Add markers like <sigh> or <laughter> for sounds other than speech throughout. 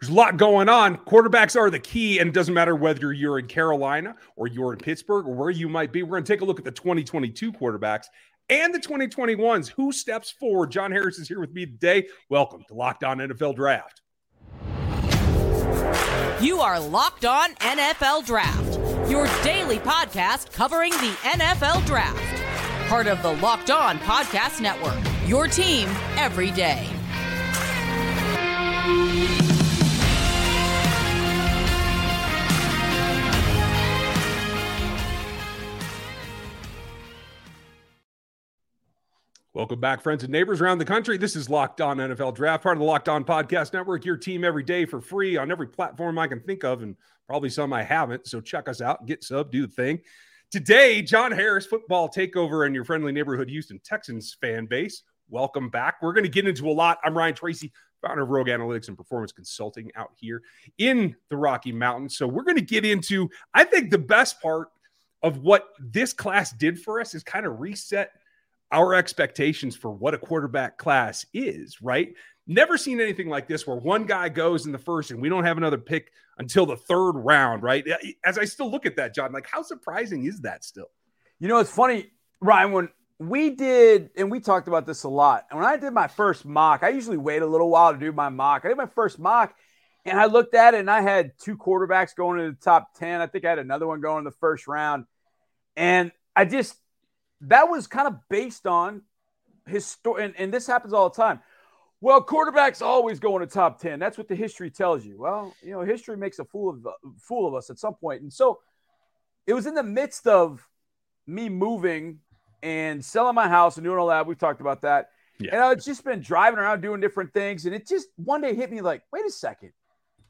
There's a lot going on. Quarterbacks are the key, and it doesn't matter whether you're in Carolina or you're in Pittsburgh or where you might be. We're going to take a look at the 2022 quarterbacks and the 2021s. Who steps forward? John Harris is here with me today. Welcome to Locked On NFL Draft. You are Locked On NFL Draft, your daily podcast covering the NFL Draft. Part of the Locked On Podcast Network, your team every day. Welcome back, friends and neighbors around the country. This is Locked On NFL Draft, part of the Locked On Podcast Network, your team every day for free on every platform I can think of, and probably some I haven't. So check us out, get sub, do the thing. Today, John Harris, football takeover, and your friendly neighborhood Houston Texans fan base. Welcome back. We're going to get into a lot. I'm Ryan Tracy, founder of Rogue Analytics and Performance Consulting out here in the Rocky Mountains. So we're going to get into, I think, the best part of what this class did for us is kind of reset – our expectations for what a quarterback class is, right? Never seen anything like this where one guy goes in the first and we don't have another pick until the third round, right? As I still look at that, John, like how surprising is that still? You know, it's funny, Ryan, when we did, and we talked about this a lot. And when I did my first mock, I usually wait a little while to do my mock. I did my first mock and I looked at it and I had two quarterbacks going to the top 10. I think I had another one going in the first round. And I just, that was kind of based on his story. And, and this happens all the time. Well, quarterbacks always go in the top 10. That's what the history tells you. Well, you know, history makes a fool of fool of us at some point. And so it was in the midst of me moving and selling my house and doing all that. We've talked about that. Yeah. And I've just been driving around doing different things. And it just one day hit me like, wait a second.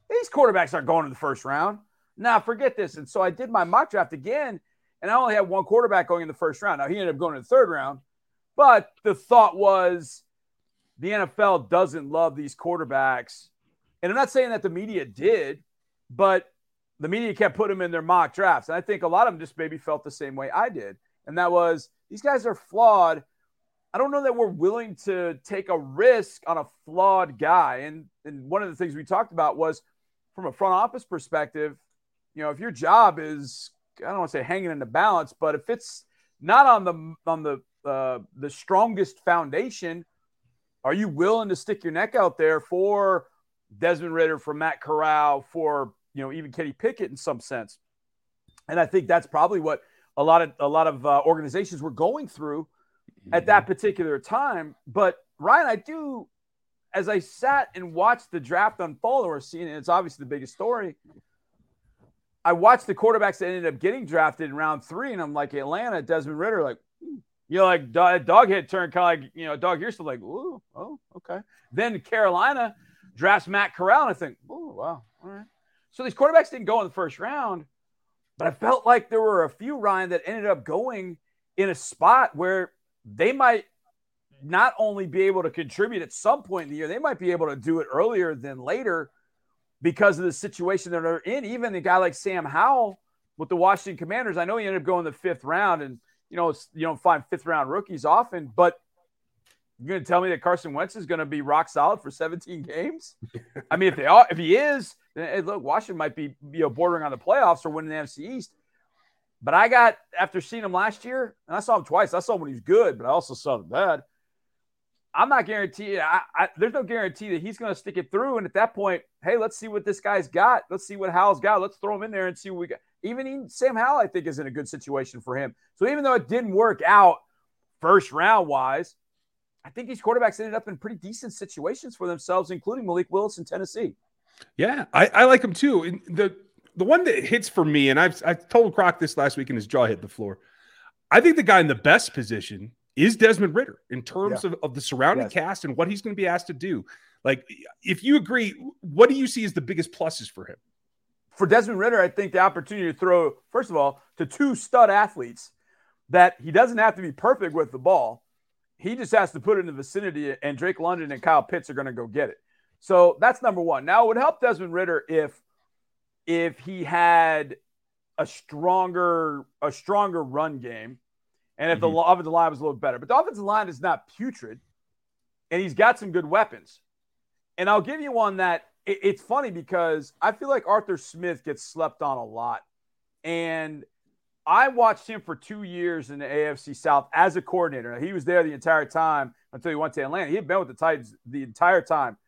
These quarterbacks aren't going in the first round. Now forget this. And so I did my mock draft again and I only had one quarterback going in the first round. Now he ended up going in the third round, but the thought was the NFL doesn't love these quarterbacks. And I'm not saying that the media did, but the media kept putting them in their mock drafts. And I think a lot of them just maybe felt the same way I did. And that was these guys are flawed. I don't know that we're willing to take a risk on a flawed guy. And, and one of the things we talked about was from a front office perspective, you know, if your job is I don't want to say hanging in the balance, but if it's not on the on the uh, the strongest foundation, are you willing to stick your neck out there for Desmond Ridder, for Matt Corral, for you know even Kenny Pickett in some sense? And I think that's probably what a lot of a lot of uh, organizations were going through mm-hmm. at that mm-hmm. particular time. But Ryan, I do, as I sat and watched the draft unfold, or seeing it, it's obviously the biggest story. I watched the quarterbacks that ended up getting drafted in round three, and I'm like Atlanta, Desmond Ridder, like you know, like dog, hit turn, kind of like you know, dog. You're still like, ooh, oh, okay. Then Carolina drafts Matt Corral, and I think, oh, wow, all right. So these quarterbacks didn't go in the first round, but I felt like there were a few Ryan that ended up going in a spot where they might not only be able to contribute at some point in the year, they might be able to do it earlier than later because of the situation that they're in. Even a guy like Sam Howell with the Washington Commanders, I know he ended up going the fifth round, and you know you don't find fifth round rookies often, but you're going to tell me that Carson Wentz is going to be rock solid for 17 games? <laughs> I mean, if they are, if he is, then hey, look, Washington might be you know bordering on the playoffs or winning the NFC East. But I got after seeing him last year, and I saw him twice. I saw him when he was good, but I also saw him bad. I'm not guaranteed. I, I, there's no guarantee that he's going to stick it through. And at that point, hey, let's see what this guy's got. Let's see what Howell's got. Let's throw him in there and see what we got. Even Sam Howell, I think, is in a good situation for him. So even though it didn't work out first round wise, I think these quarterbacks ended up in pretty decent situations for themselves, including Malik Willis in Tennessee. Yeah, I, I like him too. the the one that hits for me, and I've I told Croc this last week, and his jaw hit the floor. I think the guy in the best position is Desmond Ridder in terms yeah. of, of the surrounding yes. cast and what he's going to be asked to do. Like, if you agree, what do you see as the biggest pluses for him? For Desmond Ridder, I think the opportunity to throw, first of all, to two stud athletes that he doesn't have to be perfect with the ball. He just has to put it in the vicinity, and Drake London and Kyle Pitts are going to go get it. So that's number one. Now, it would help Desmond Ridder if if he had a stronger a stronger run game and if mm-hmm. the offensive line was a little better. But the offensive line is not putrid, and he's got some good weapons. And I'll give you one that it, it's funny because I feel like Arthur Smith gets slept on a lot. And I watched him for two years in the AFC South as a coordinator. He was there the entire time until he went to Atlanta. He had been with the Titans the entire time.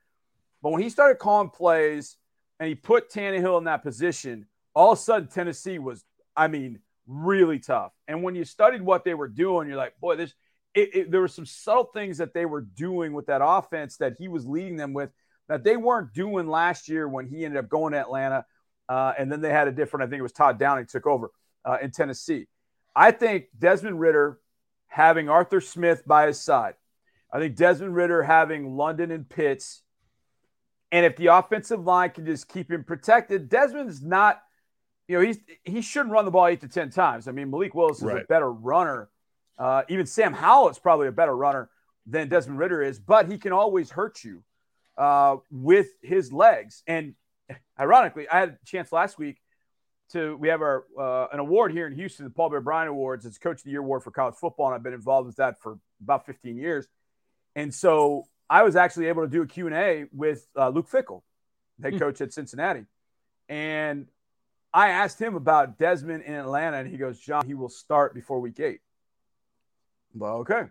But when he started calling plays and he put Tannehill in that position, all of a sudden Tennessee was, I mean, really tough. And when you studied what they were doing, you're like, boy, this it, it, there were some subtle things that they were doing with that offense that he was leading them with that they weren't doing last year when he ended up going to Atlanta. Uh, and then they had a different, I think it was Todd Downing took over uh, in Tennessee. I think Desmond Ridder having Arthur Smith by his side. I think Desmond Ridder having London and Pitts. And if the offensive line can just keep him protected, Desmond's not, you know, he's he shouldn't run the ball eight to ten times. I mean, Malik Willis is right. a better runner. Uh, even Sam Howell is probably a better runner than Desmond Ridder is, but he can always hurt you uh, with his legs. And ironically, I had a chance last week to we have our uh, an award here in Houston, the Paul Bear Bryant Awards. It's Coach of the Year award for college football, and I've been involved with that for about 15 years. And so I was actually able to do a Q and A with uh, Luke Fickell, head hmm. coach at Cincinnati, and I asked him about Desmond in Atlanta, and he goes, "John, he will start before week eight. Well, okay,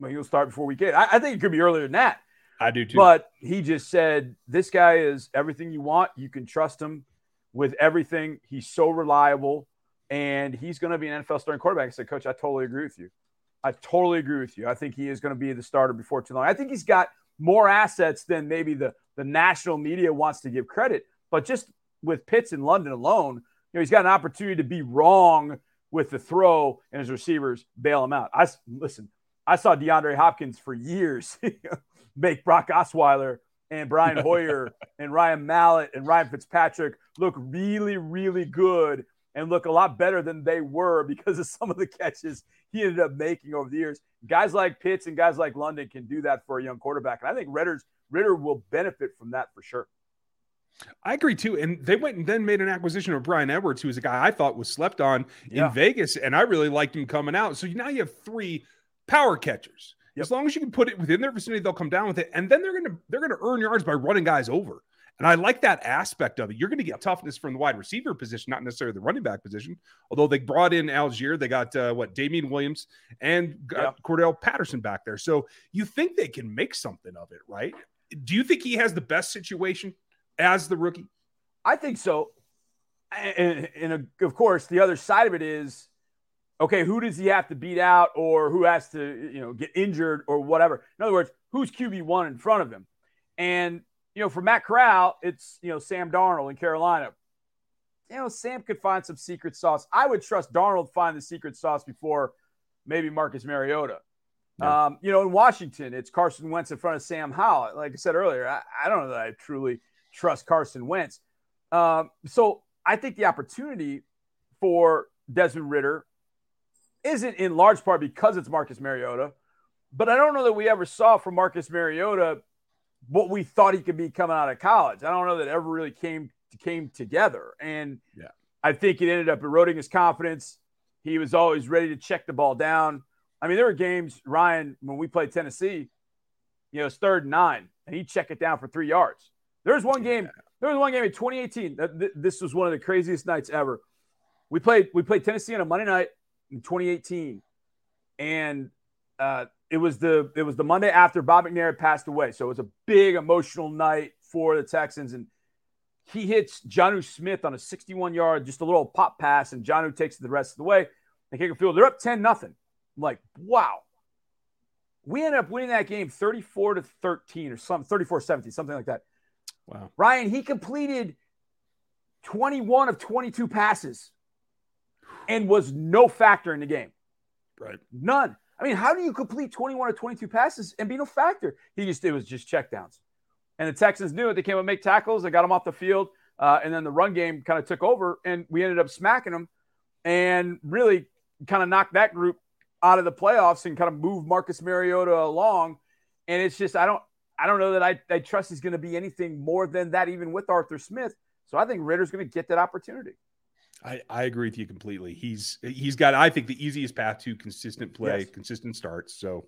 well, he'll start before week eight. I, I think it could be earlier than that. I do too. But he just said, "This guy is everything you want. You can trust him." with everything. He's so reliable, and he's going to be an NFL starting quarterback. I said, Coach, I totally agree with you. I totally agree with you. I think he is going to be the starter before too long. I think he's got more assets than maybe the the national media wants to give credit. But just with Pitts in London alone, you know, he's got an opportunity to be wrong with the throw, and his receivers bail him out. I listen. I saw DeAndre Hopkins for years <laughs> make Brock Osweiler and Brian Hoyer and Ryan Mallett and Ryan Fitzpatrick look really, really good and look a lot better than they were because of some of the catches he ended up making over the years. Guys like Pitts and guys like London can do that for a young quarterback. And I think Ridder will benefit from that for sure. I agree too. And they went and then made an acquisition of Bryan Edwards, who was a guy I thought was slept on yeah. in Vegas. And I really liked him coming out. So now you have three power catchers. Yep. As long as you can put it within their vicinity, they'll come down with it, and then they're gonna they're gonna earn yards by running guys over. And I like that aspect of it. You're going to get toughness from the wide receiver position, not necessarily the running back position. Although they brought in Allgeier, they got uh, what Damien Williams and yep. Cordarrelle Patterson back there. So you think they can make something of it, right? Do you think he has the best situation as the rookie? I think so. And, and of course, the other side of it is okay, who does he have to beat out or who has to, you know, get injured or whatever? In other words, who's QB1 in front of him? And, you know, for Matt Corral, it's, you know, Sam Darnold in Carolina. You know, Sam could find some secret sauce. I would trust Darnold find the secret sauce before maybe Marcus Mariota. Yeah. Um, you know, in Washington, it's Carson Wentz in front of Sam Howell. Like I said earlier, I, I don't know that I truly trust Carson Wentz. Um, so I think the opportunity for Desmond Ridder isn't in large part because it's Marcus Mariota, but I don't know that we ever saw from Marcus Mariota what we thought he could be coming out of college. I don't know that ever really came came together, and yeah. I think it ended up eroding his confidence. He was always ready to check the ball down. I mean, there were games, Ryan, when we played Tennessee, you know, it's third and nine, and he'd check it down for three yards. There was one game, there was one game in 2018. This was one of the craziest nights ever. We played, we played Tennessee on a Monday night in 2018, and uh, it was the it was the Monday after Bob McNair had passed away. So it was a big emotional night for the Texans, and he hits Jonnu Smith on a 61 yard, just a little pop pass, and Jonnu takes it the rest of the way. They kick a field. They're up 10 nothing. I'm like, wow. We ended up winning that game 34 to 13 or something, 34 17, something like that. Wow. Ryan, he completed 21 of 22 passes and was no factor in the game. Right. None. I mean, how do you complete 21 or 22 passes and be no factor? He just, it was just checkdowns. And the Texans knew it. They came and make tackles. They got him off the field. Uh, and then the run game kind of took over, and we ended up smacking them and really kind of knocked that group out of the playoffs and kind of moved Marcus Mariota along. And it's just, I don't, I don't know that I, I trust he's going to be anything more than that, even with Arthur Smith. So I think Ridder's going to get that opportunity. I, I agree with you completely. He's he's got I think the easiest path to consistent play, yes. consistent starts. So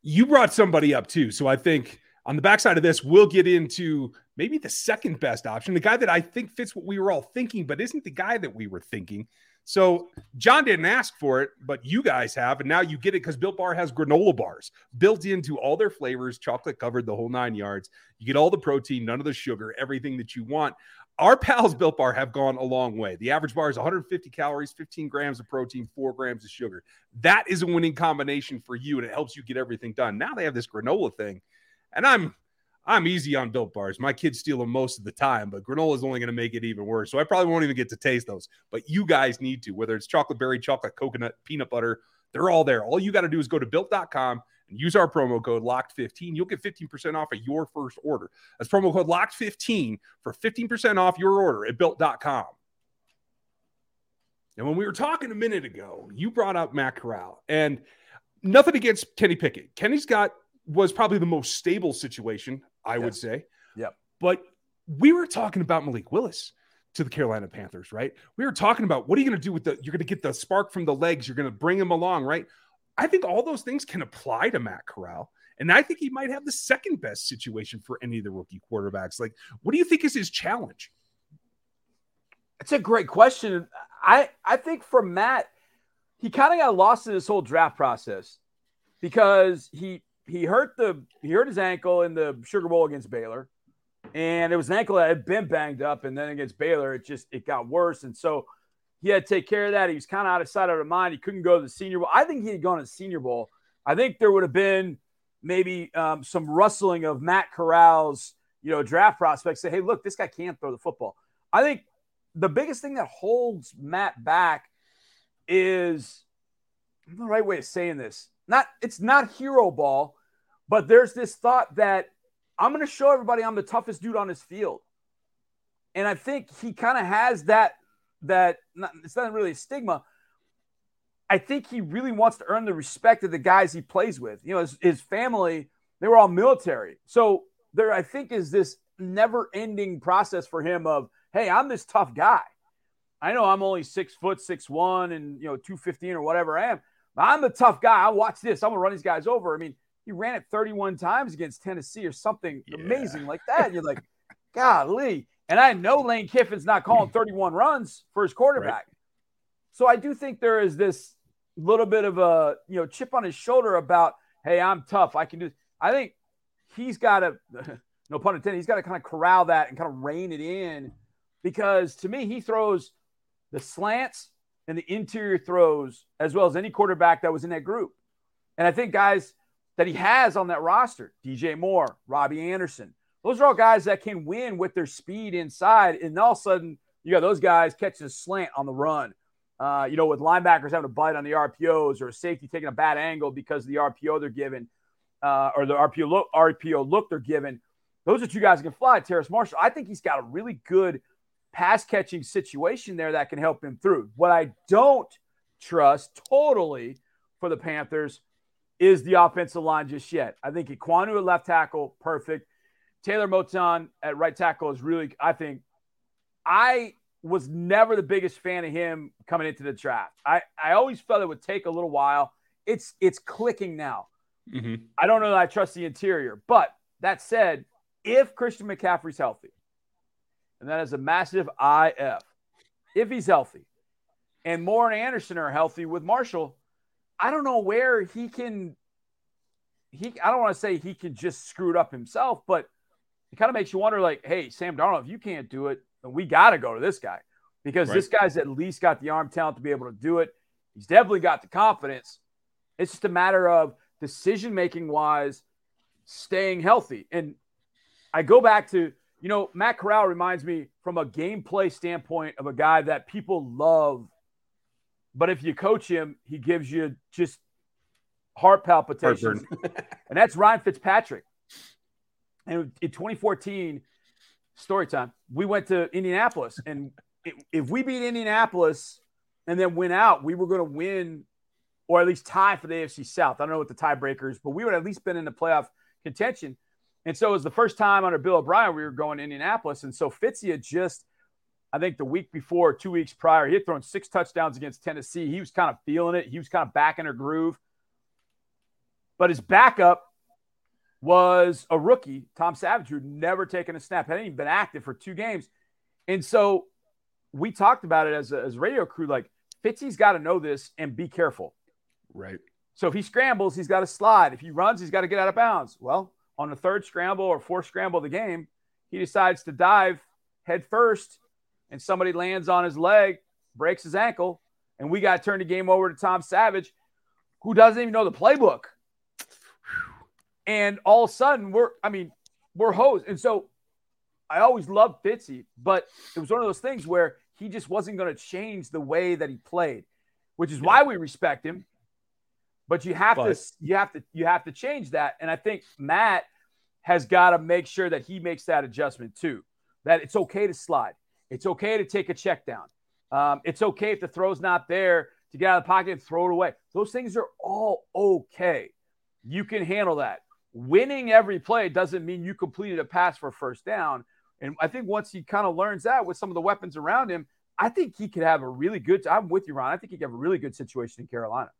you brought somebody up too. So I think On the backside of this, we'll get into maybe the second best option, the guy that I think fits what we were all thinking, but isn't the guy that we were thinking. So John didn't ask for it, but you guys have, and now you get it because Built Bar has granola bars built into all their flavors, chocolate covered, the whole nine yards. You get all the protein, none of the sugar, everything that you want. Our pals Built Bar have gone a long way. The average bar is 150 calories, 15 grams of protein, four grams of sugar. That is a winning combination for you, and it helps you get everything done. Now they have this granola thing, and I'm I'm easy on built bars. My kids steal them most of the time, but granola is only going to make it even worse. So I probably won't even get to taste those. But you guys need to, whether it's chocolate berry, chocolate coconut, peanut butter, they're all there. All you got to do is go to built.com and use our promo code locked15. You'll get 15% off of your first order. That's promo code locked15 for 15% off your order at built.com. And when we were talking a minute ago, you brought up Matt Corral and nothing against Kenny Pickett. Kenny's got was probably the most stable situation I would say. Yep. But we were talking about Malik Willis to the Carolina Panthers, right? We were talking about what are you going to do with the, you're going to get the spark from the legs, you're going to bring him along, right? I think all those things can apply to Matt Corral. And I think he might have the second best situation for any of the rookie quarterbacks. Like, what do you think is his challenge? It's a great question. I, I think for Matt, he kind of got lost in this whole draft process because he he hurt the he hurt his ankle in the Sugar Bowl against Baylor, and it was an ankle that had been banged up, and then against Baylor, it just it got worse, and so he had to take care of that. He was kind of out of sight, out of mind. He couldn't go to the Senior Bowl. I think he had gone to the Senior Bowl. I think there would have been maybe um, some rustling of Matt Corral's you know draft prospects. Say, hey, look, this guy can't throw the football. I think the biggest thing that holds Matt back is the right way of saying this not it's not hero ball, but there's this thought that I'm going to show everybody I'm the toughest dude on this field. And I think he kind of has that that not, it's not really a stigma. I think he really wants to earn the respect of the guys he plays with. You know, his, his family, they were all military. So there I think is this never-ending process for him of, hey, I'm this tough guy. I know I'm only six foot, six one, and you know, 215 or whatever I am. I'm the tough guy. I watch this. I'm gonna run these guys over. I mean, he ran it 31 times against Tennessee or something yeah. amazing like that. And you're like, <laughs> golly. And I know Lane Kiffin's not calling <clears throat> 31 runs for his quarterback. Right. So I do think there is this little bit of a you know chip on his shoulder about, hey, I'm tough. I can do. I think he's got to, <laughs> no pun intended, he's got to kind of corral that and kind of rein it in because to me, he throws the slants and the interior throws as well as any quarterback that was in that group. And I think guys that he has on that roster, DJ Moore, Robbie Anderson, those are all guys that can win with their speed inside. And all of a sudden, you got those guys catching a slant on the run. Uh, you know, with linebackers having a bite on the RPOs or a safety taking a bad angle because of the RPO they're given uh, or the RPO look, RPO look they're given. Those are two guys that can fly. Terrace Marshall, I think he's got a really good pass catching situation there that can help him through. What I don't trust totally for the Panthers is the offensive line just yet. I think Ekwonu at left tackle, perfect. Taylor Moton at right tackle is really, I think, I was never the biggest fan of him coming into the draft. I, I always felt it would take a little while. It's it's clicking now. Mm-hmm. I don't know that I trust the interior, but that said, if Christian McCaffrey's healthy, and that is a massive IF. If he's healthy, and Moore and Anderson are healthy with Marshall, I don't know where he can. He, I don't want to say he can just screw it up himself, but it kind of makes you wonder, like, hey, Sam Darnold, if you can't do it, then we got to go to this guy because right. this guy's at least got the arm talent to be able to do it. He's definitely got the confidence. It's just a matter of decision making wise, staying healthy. And I go back to you know, Matt Corral reminds me from a gameplay standpoint of a guy that people love, but if you coach him, he gives you just heart palpitations. <laughs> and that's Ryan Fitzpatrick. And in 2014, story time, we went to Indianapolis. And if we beat Indianapolis and then went out, we were going to win or at least tie for the AFC South. I don't know what the tiebreakers, but we would at least been in the playoff contention. And so it was the first time under Bill O'Brien we were going to Indianapolis. And so Fitzy had just, I think the week before, two weeks prior, he had thrown six touchdowns against Tennessee. He was kind of feeling it. He was kind of back in a groove. But his backup was a rookie, Tom Savage, who'd never taken a snap, hadn't even been active for two games. And so we talked about it as a, as radio crew like, Fitzy's got to know this and be careful. Right. So if he scrambles, he's got to slide. If he runs, he's got to get out of bounds. Well, on the third scramble or fourth scramble of the game, he decides to dive head first, and somebody lands on his leg, breaks his ankle, and we got to turn the game over to Tom Savage, who doesn't even know the playbook. And all of a sudden, we're, I mean, we're hosed. And so I always loved Fitzy, but it was one of those things where he just wasn't going to change the way that he played, which is why we respect him. But you have but, to, you have to, you have to change that. And I think Matt has got to make sure that he makes that adjustment too. That it's okay to slide. It's okay to take a check down. Um, it's okay if the throw's not there to get out of the pocket and throw it away. Those things are all okay. You can handle that. Winning every play doesn't mean you completed a pass for first down. And I think once he kind of learns that with some of the weapons around him, I think he could have a really good. I'm with you, Ron. I think he could have a really good situation in Carolina.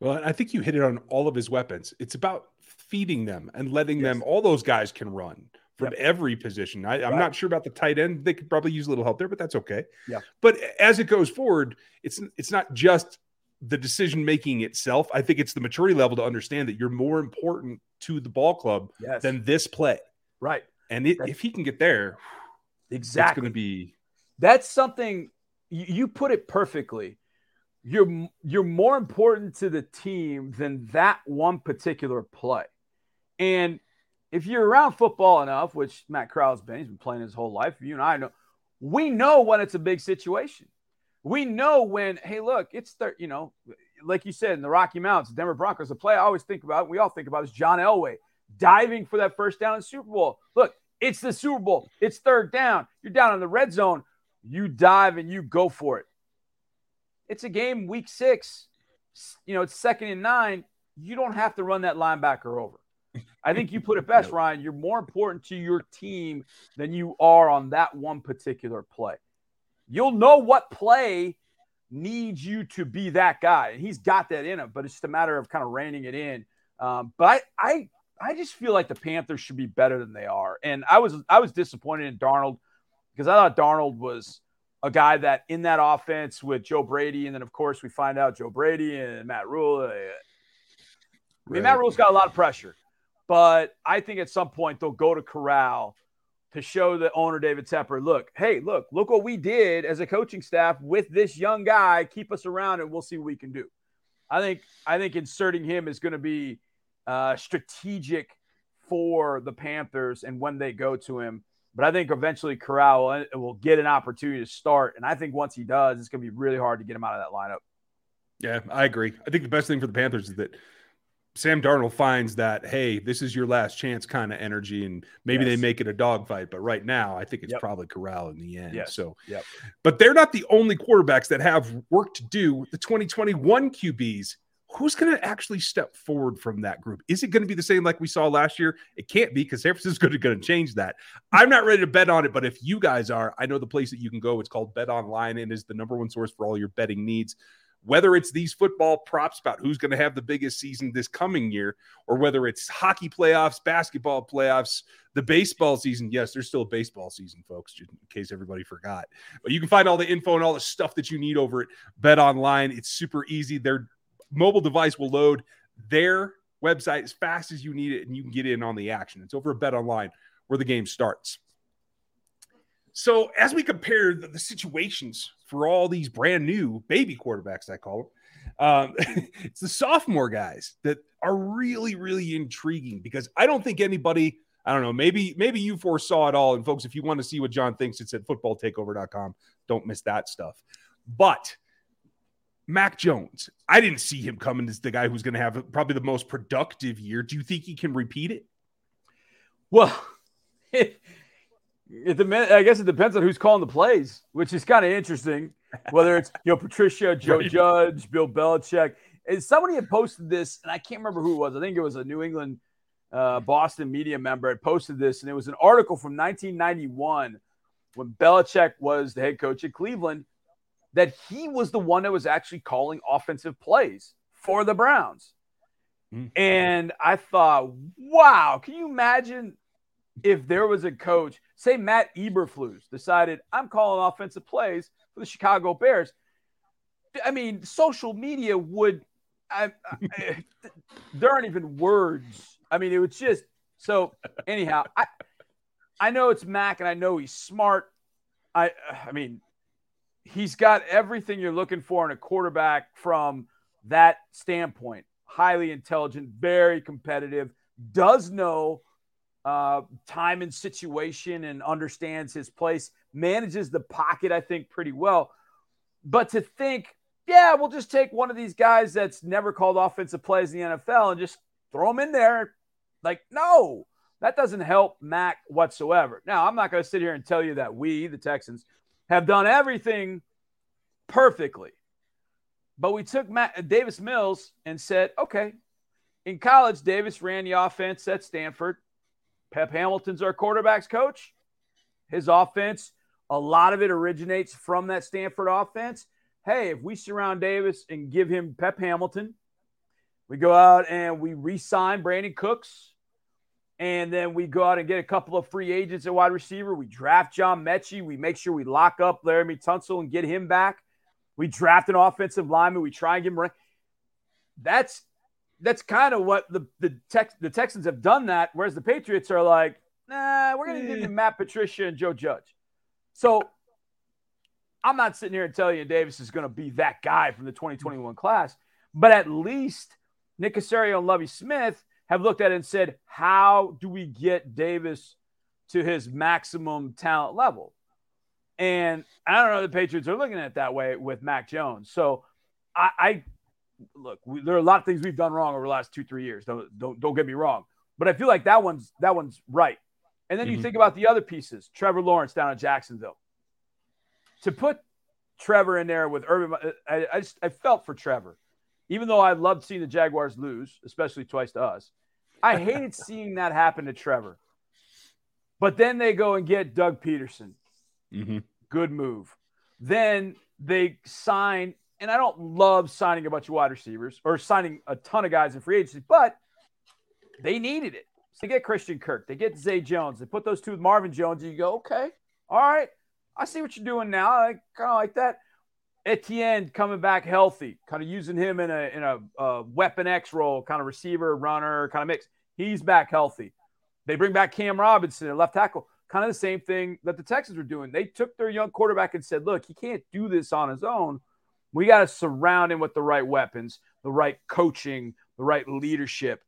Well, I think you hit it on all of his weapons. It's about feeding them and letting yes. them. All those guys can run from yep. every position. I, am right. not sure about the tight end. They could probably use a little help there, but that's okay. Yeah. But as it goes forward, it's it's not just the decision making itself. I think it's the maturity level to understand that you're more important to the ball club yes. than this play. Right. And it, if he can get there, exactly, it's going to be. That's something you, you put it perfectly. You're you're more important to the team than that one particular play. And if you're around football enough, which Matt Corral's been, he's been playing his whole life. You and I know, we know when it's a big situation. We know when, hey, look, it's the, you know, like you said in the Rocky Mountains, Denver Broncos, the play I always think about, we all think about is John Elway diving for that first down in Super Bowl. Look, it's the Super Bowl. It's third down. You're down in the red zone. You dive and you go for it. It's a game week six. You know, it's second and nine. You don't have to run that linebacker over. I think you put it <laughs> best, Ryan. You're more important to your team than you are on that one particular play. You'll know what play needs you to be that guy, and he's got that in him. But it's just a matter of kind of reining it in. Um, but I, I, I just feel like the Panthers should be better than they are, and I was, I was disappointed in Darnold because I thought Darnold was a guy that in that offense with Joe Brady, and then of course we find out Joe Brady and Matt Rhule. I mean, right. Matt Rhule's got a lot of pressure. But I think at some point they'll go to Corral to show the owner David Tepper, look, hey, look, look what we did as a coaching staff with this young guy. Keep us around, and we'll see what we can do. I think I think inserting him is going to be uh, strategic for the Panthers and when they go to him. But I think eventually Corral will, will get an opportunity to start, and I think once he does, it's going to be really hard to get him out of that lineup. Yeah, I agree. I think the best thing for the Panthers is that Sam Darnold finds that, hey, this is your last chance kind of energy, and maybe yes. they make it a dogfight. But right now, I think it's yep. probably Corral in the end. Yes. So, yep. but they're not the only quarterbacks that have work to do. The 2021 QBs, who's going to actually step forward from that group? Is it going to be the same like we saw last year? It can't be because San Francisco's going to change that. Hmm. I'm not ready to bet on it, but if you guys are, I know the place that you can go. It's called Bet Online and is the number one source for all your betting needs whether it's these football props about who's going to have the biggest season this coming year, or whether it's hockey playoffs, basketball playoffs, the baseball season. Yes, there's still a baseball season, folks, just in case everybody forgot. But you can find all the info and all the stuff that you need over at Bet Online. It's super easy. Their mobile device will load their website as fast as you need it, and you can get in on the action. It's over at Bet Online where the game starts. So as we compare the, the, situations for all these brand new baby quarterbacks, I call them, um, <laughs> it's the sophomore guys that are really, really intriguing because I don't think anybody, I don't know, maybe maybe you foresaw it all. And folks, if you want to see what John thinks, it's at footballtakeover.com. Don't miss that stuff. But Mac Jones, I didn't see him coming as the guy who's going to have probably the most productive year. Do you think he can repeat it? Well, <laughs> It, I guess it depends on who's calling the plays, which is kind of interesting. Whether it's you know Patricia, <laughs> Joe right. Judge, Bill Belichick. And somebody had posted this, and I can't remember who it was. I think it was a New England, uh, Boston media member had posted this, and it was an article from 1991 when Belichick was the head coach at Cleveland. That he was the one that was actually calling offensive plays for the Browns. Mm. And I thought, wow, can you imagine if there was a coach, say Matt Eberflus, decided I'm calling offensive plays for the Chicago Bears? I mean, social media would. I, I, <laughs> there aren't even words. I mean, it was just so. Anyhow, I I know it's Mac, and I know he's smart. I I mean, he's got everything you're looking for in a quarterback from that standpoint. Highly intelligent, very competitive, does know uh, time and situation and understands his place, manages the pocket, I think, pretty well. But to think, yeah, we'll just take one of these guys that's never called offensive plays in the NFL and just throw him in there. Like, no, that doesn't help Mac whatsoever. Now, I'm not going to sit here and tell you that we, the Texans, have done everything perfectly. But we took Matt, Davis Mills and said, okay, in college, Davis ran the offense at Stanford. Pep Hamilton's our quarterbacks coach. His offense, a lot of it originates from that Stanford offense. Hey, if we surround Davis and give him Pep Hamilton, we go out and we re sign Brandin Cooks. And then we go out and get a couple of free agents at wide receiver. We draft John Metchie. We make sure we lock up Laremy Tunsil and get him back. We draft an offensive lineman. We try and get him. right. That's that's kind of what the the Tex, the Texans have done that, whereas the Patriots are like, nah, we're going to give you eh. Matt Patricia and Joe Judge. So I'm not sitting here and telling you Davis is going to be that guy from the 2021 class, but at least Nick Caserio and Lovie Smith have looked at it and said, how do we get Davis to his maximum talent level? And I don't know the Patriots are looking at it that way with Mac Jones. So I, I look, we, there are a lot of things we've done wrong over the last two, three years. Don't, don't, don't get me wrong. But I feel like that one's that one's right. And then mm-hmm. you think about the other pieces. Trevor Lawrence down in Jacksonville. To put Trevor in there with Urban, I, I just I felt for Trevor, even though I loved seeing the Jaguars lose, especially twice to us. I hated <laughs> seeing that happen to Trevor. But then they go and get Doug Pederson. Mm-hmm. Good move. Then they sign and I don't love signing a bunch of wide receivers or signing a ton of guys in free agency, but they needed it. So they get Christian Kirk, they get Zay Jones, they put those two with Marvin Jones, and you go, okay, all right, I see what you're doing now. I kind of like that. Etienne coming back healthy, kind of using him in a in a uh, weapon X role, kind of receiver, runner, kind of mix. He's back healthy. They bring back Cam Robinson, left tackle, kind of the same thing that the Texans were doing. They took their young quarterback and said, "Look, he can't do this on his own. We got to surround him with the right weapons, the right coaching, the right leadership.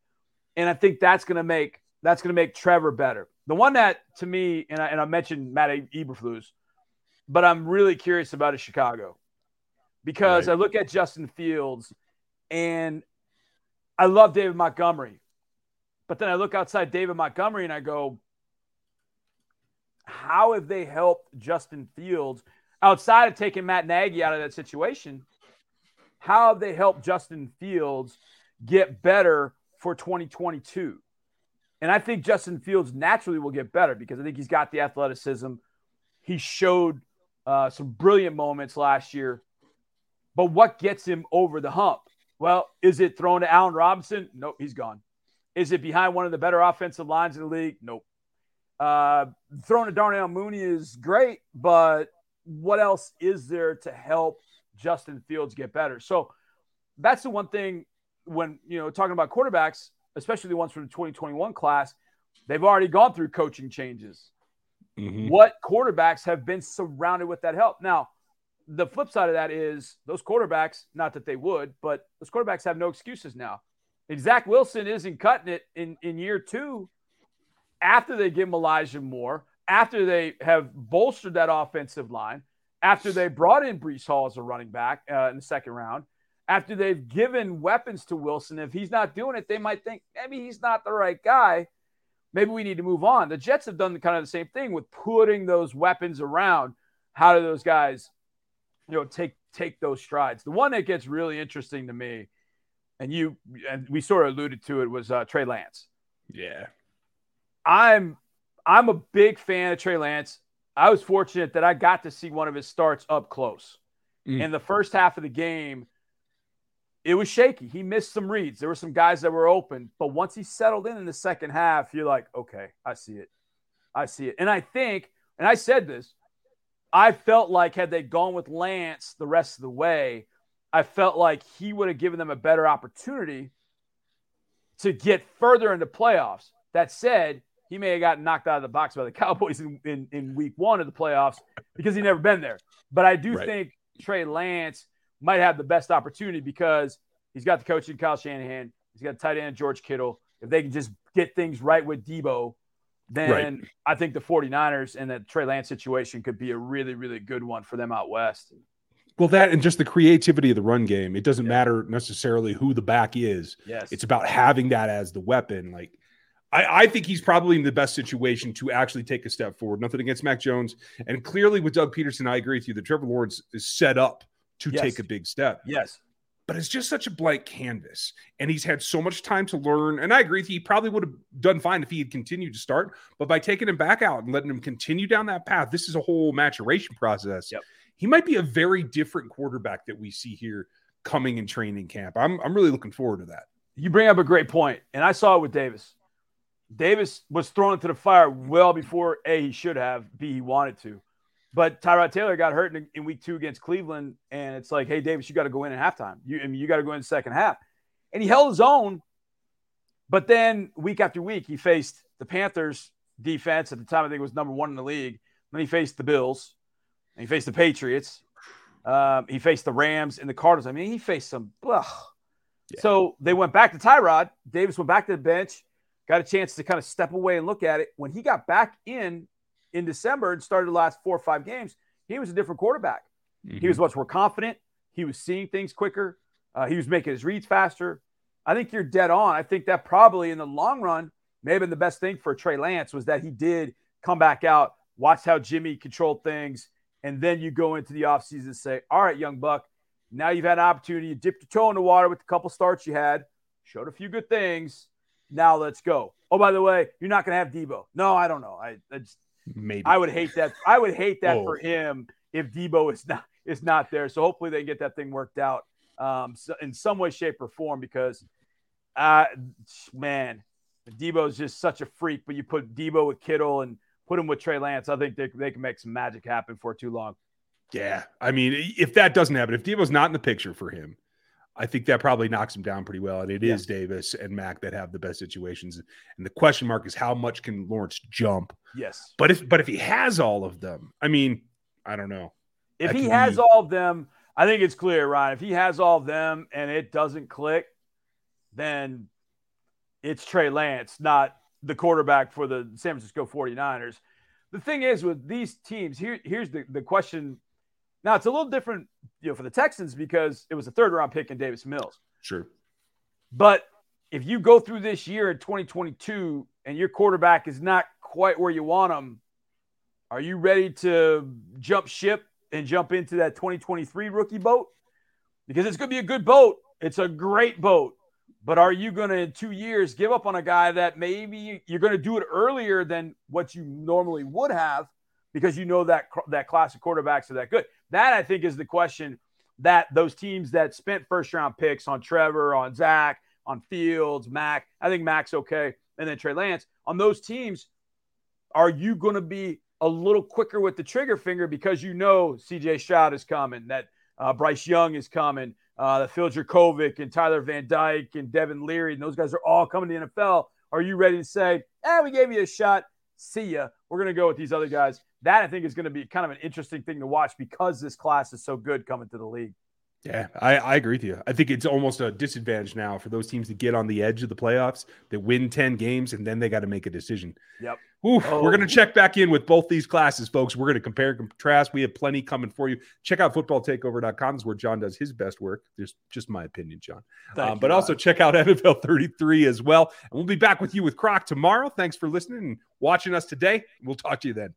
And I think that's going to make that's going to make Trevor better. The one that to me, and I, and I mentioned Matt Eberflus, but I'm really curious about is Chicago because right. I look at Justin Fields and I love David Montgomery, but then I look outside David Montgomery and I go, how have they helped Justin Fields outside of taking Matt Nagy out of that situation, how have they helped Justin Fields get better for 2022? And I think Justin Fields naturally will get better because I think he's got the athleticism. He showed uh, some brilliant moments last year. But what gets him over the hump? Well, is it thrown to Allen Robinson? Nope, he's gone. Is it behind one of the better offensive lines in the league? Nope. Uh, throwing to Darnell Mooney is great, but what else is there to help Justin Fields get better? So that's the one thing when you know talking about quarterbacks, especially the ones from the 2021 class, they've already gone through coaching changes. Mm-hmm. What quarterbacks have been surrounded with that help? Now, the flip side of that is those quarterbacks, not that they would, but those quarterbacks have no excuses now. If Zach Wilson isn't cutting it in, in year two after they give him Elijah Moore after they have bolstered that offensive line, after they brought in Breece Hall as a running back uh, in the second round, after they've given weapons to Wilson, if he's not doing it, they might think maybe he's not the right guy. Maybe we need to move on. The Jets have done kind of the same thing with putting those weapons around. How do those guys, you know, take take those strides? The one that gets really interesting to me, and you and we sort of alluded to it, was uh, Trey Lance. Yeah, I'm I'm a big fan of Trey Lance. I was fortunate that I got to see one of his starts up close. Mm. In the first half of the game, it was shaky. He missed some reads. There were some guys that were open, but once he settled in in the second half, you're like, okay, I see it. I see it. And I think, and I said this, I felt like had they gone with Lance the rest of the way, I felt like he would have given them a better opportunity to get further into playoffs. That said, he may have gotten knocked out of the box by the <laughs> Cowboys in, in, in week one of the playoffs because he never been there. But I do right. think Trey Lance might have the best opportunity because he's got the coaching Kyle Shanahan, he's got tight end George Kittle. If they can just get things right with Deebo, then right. I think the 49ers and the Trey Lance situation could be a really, really good one for them out west. Well, that and just the creativity of the run game. It doesn't yeah. matter necessarily who the back is. Yes. It's about having that as the weapon. Like, I, I, think he's probably in the best situation to actually take a step forward. Nothing against Mac Jones. And clearly with Doug Pederson, I agree with you that Trevor Lawrence is set up to yes. take a big step. Yes. But it's just such a blank canvas. And he's had so much time to learn. And I agree. He probably would have done fine if he had continued to start. But by taking him back out and letting him continue down that path, this is a whole maturation process. Yep he might be a very different quarterback that we see here coming in training camp. I'm I'm really looking forward to that. You bring up a great point, and I saw it with Davis. Davis was thrown into the fire well before a he should have, b he wanted to. But Tyrod Taylor got hurt in, in week two against Cleveland, and it's like, hey, Davis, you got to go in at halftime. You I mean, you got to go in the second half, and he held his own. But then week after week, he faced the Panthers defense at the time. I think it was number one in the league. Then he faced the Bills. and He faced the Patriots. Um, he faced the Rams and the Cardinals. I mean, he faced some. Yeah. So they went back to Tyrod. Davis went back to the bench, got a chance to kind of step away and look at it. When he got back in in December and started the last four or five games, he was a different quarterback. Mm-hmm. He was much more confident. He was seeing things quicker. Uh, he was making his reads faster. I think you're dead on. I think that probably in the long run may have been the best thing for Trey Lance was that he did come back out, watch how Jimmy controlled things, and then you go into the offseason and say, all right, young buck, now you've had an opportunity. You dipped your toe in the water with a couple starts you had, showed a few good things. Now let's go. Oh, by the way, you're not going to have Deebo. No, I don't know. I, I just, maybe I would hate that. I would hate that for him if Deebo is not is not there. So hopefully they can get that thing worked out um, so in some way, shape, or form. Because, uh, man, Deebo is just such a freak. But you put Deebo with Kittle and put him with Trey Lance, I think they, they can make some magic happen for too long. Yeah. I mean, if that doesn't happen, if Deebo's not in the picture for him, I think that probably knocks him down pretty well. And it yeah. is Davis and Mac that have the best situations. And the question mark is how much can Lawrence jump? Yes. But if but if he has all of them, I mean, I don't know. If he has be... all of them, I think it's clear, Ryan. If he has all of them and it doesn't click, then it's Trey Lance, not the quarterback for the San Francisco 49ers. The thing is with these teams, here, here's the, the question. Now it's a little different, you know, for the Texans because it was a third round pick in Davis Mills. Sure. But if you go through this year in 2022 and your quarterback is not quite where you want him, are you ready to jump ship and jump into that 2023 rookie boat? Because it's going to be a good boat. It's a great boat. But are you going to, in two years, give up on a guy that maybe you're going to do it earlier than what you normally would have because you know that that class of quarterbacks are that good? That I think is the question that those teams that spent first round picks on Trevor, on Zach, on Fields, Mac. I think Mac's okay, and then Trey Lance on those teams. Are you going to be a little quicker with the trigger finger because you know CJ Stroud is coming, that uh, Bryce Young is coming, uh, Phil Jurkovec and Tyler Van Dyke and Devin Leary, and those guys are all coming to the NFL. Are you ready to say, eh, we gave you a shot. See ya. We're going to go with these other guys. That I think is going to be kind of an interesting thing to watch because this class is so good coming to the league. Yeah, I, I agree with you. I think it's almost a disadvantage now for those teams to get on the edge of the playoffs, that win 10 games, and then they got to make a decision. Yep. Oof, oh. We're going to check back in with both these classes, folks. We're going to compare and contrast. We have plenty coming for you. Check out footballtakeover.com. is where John does his best work. There's just my opinion, John. Um, but also check out <laughs> NFL 33 as well. And we'll be back with you with Croc tomorrow. Thanks for listening and watching us today. We'll talk to you then.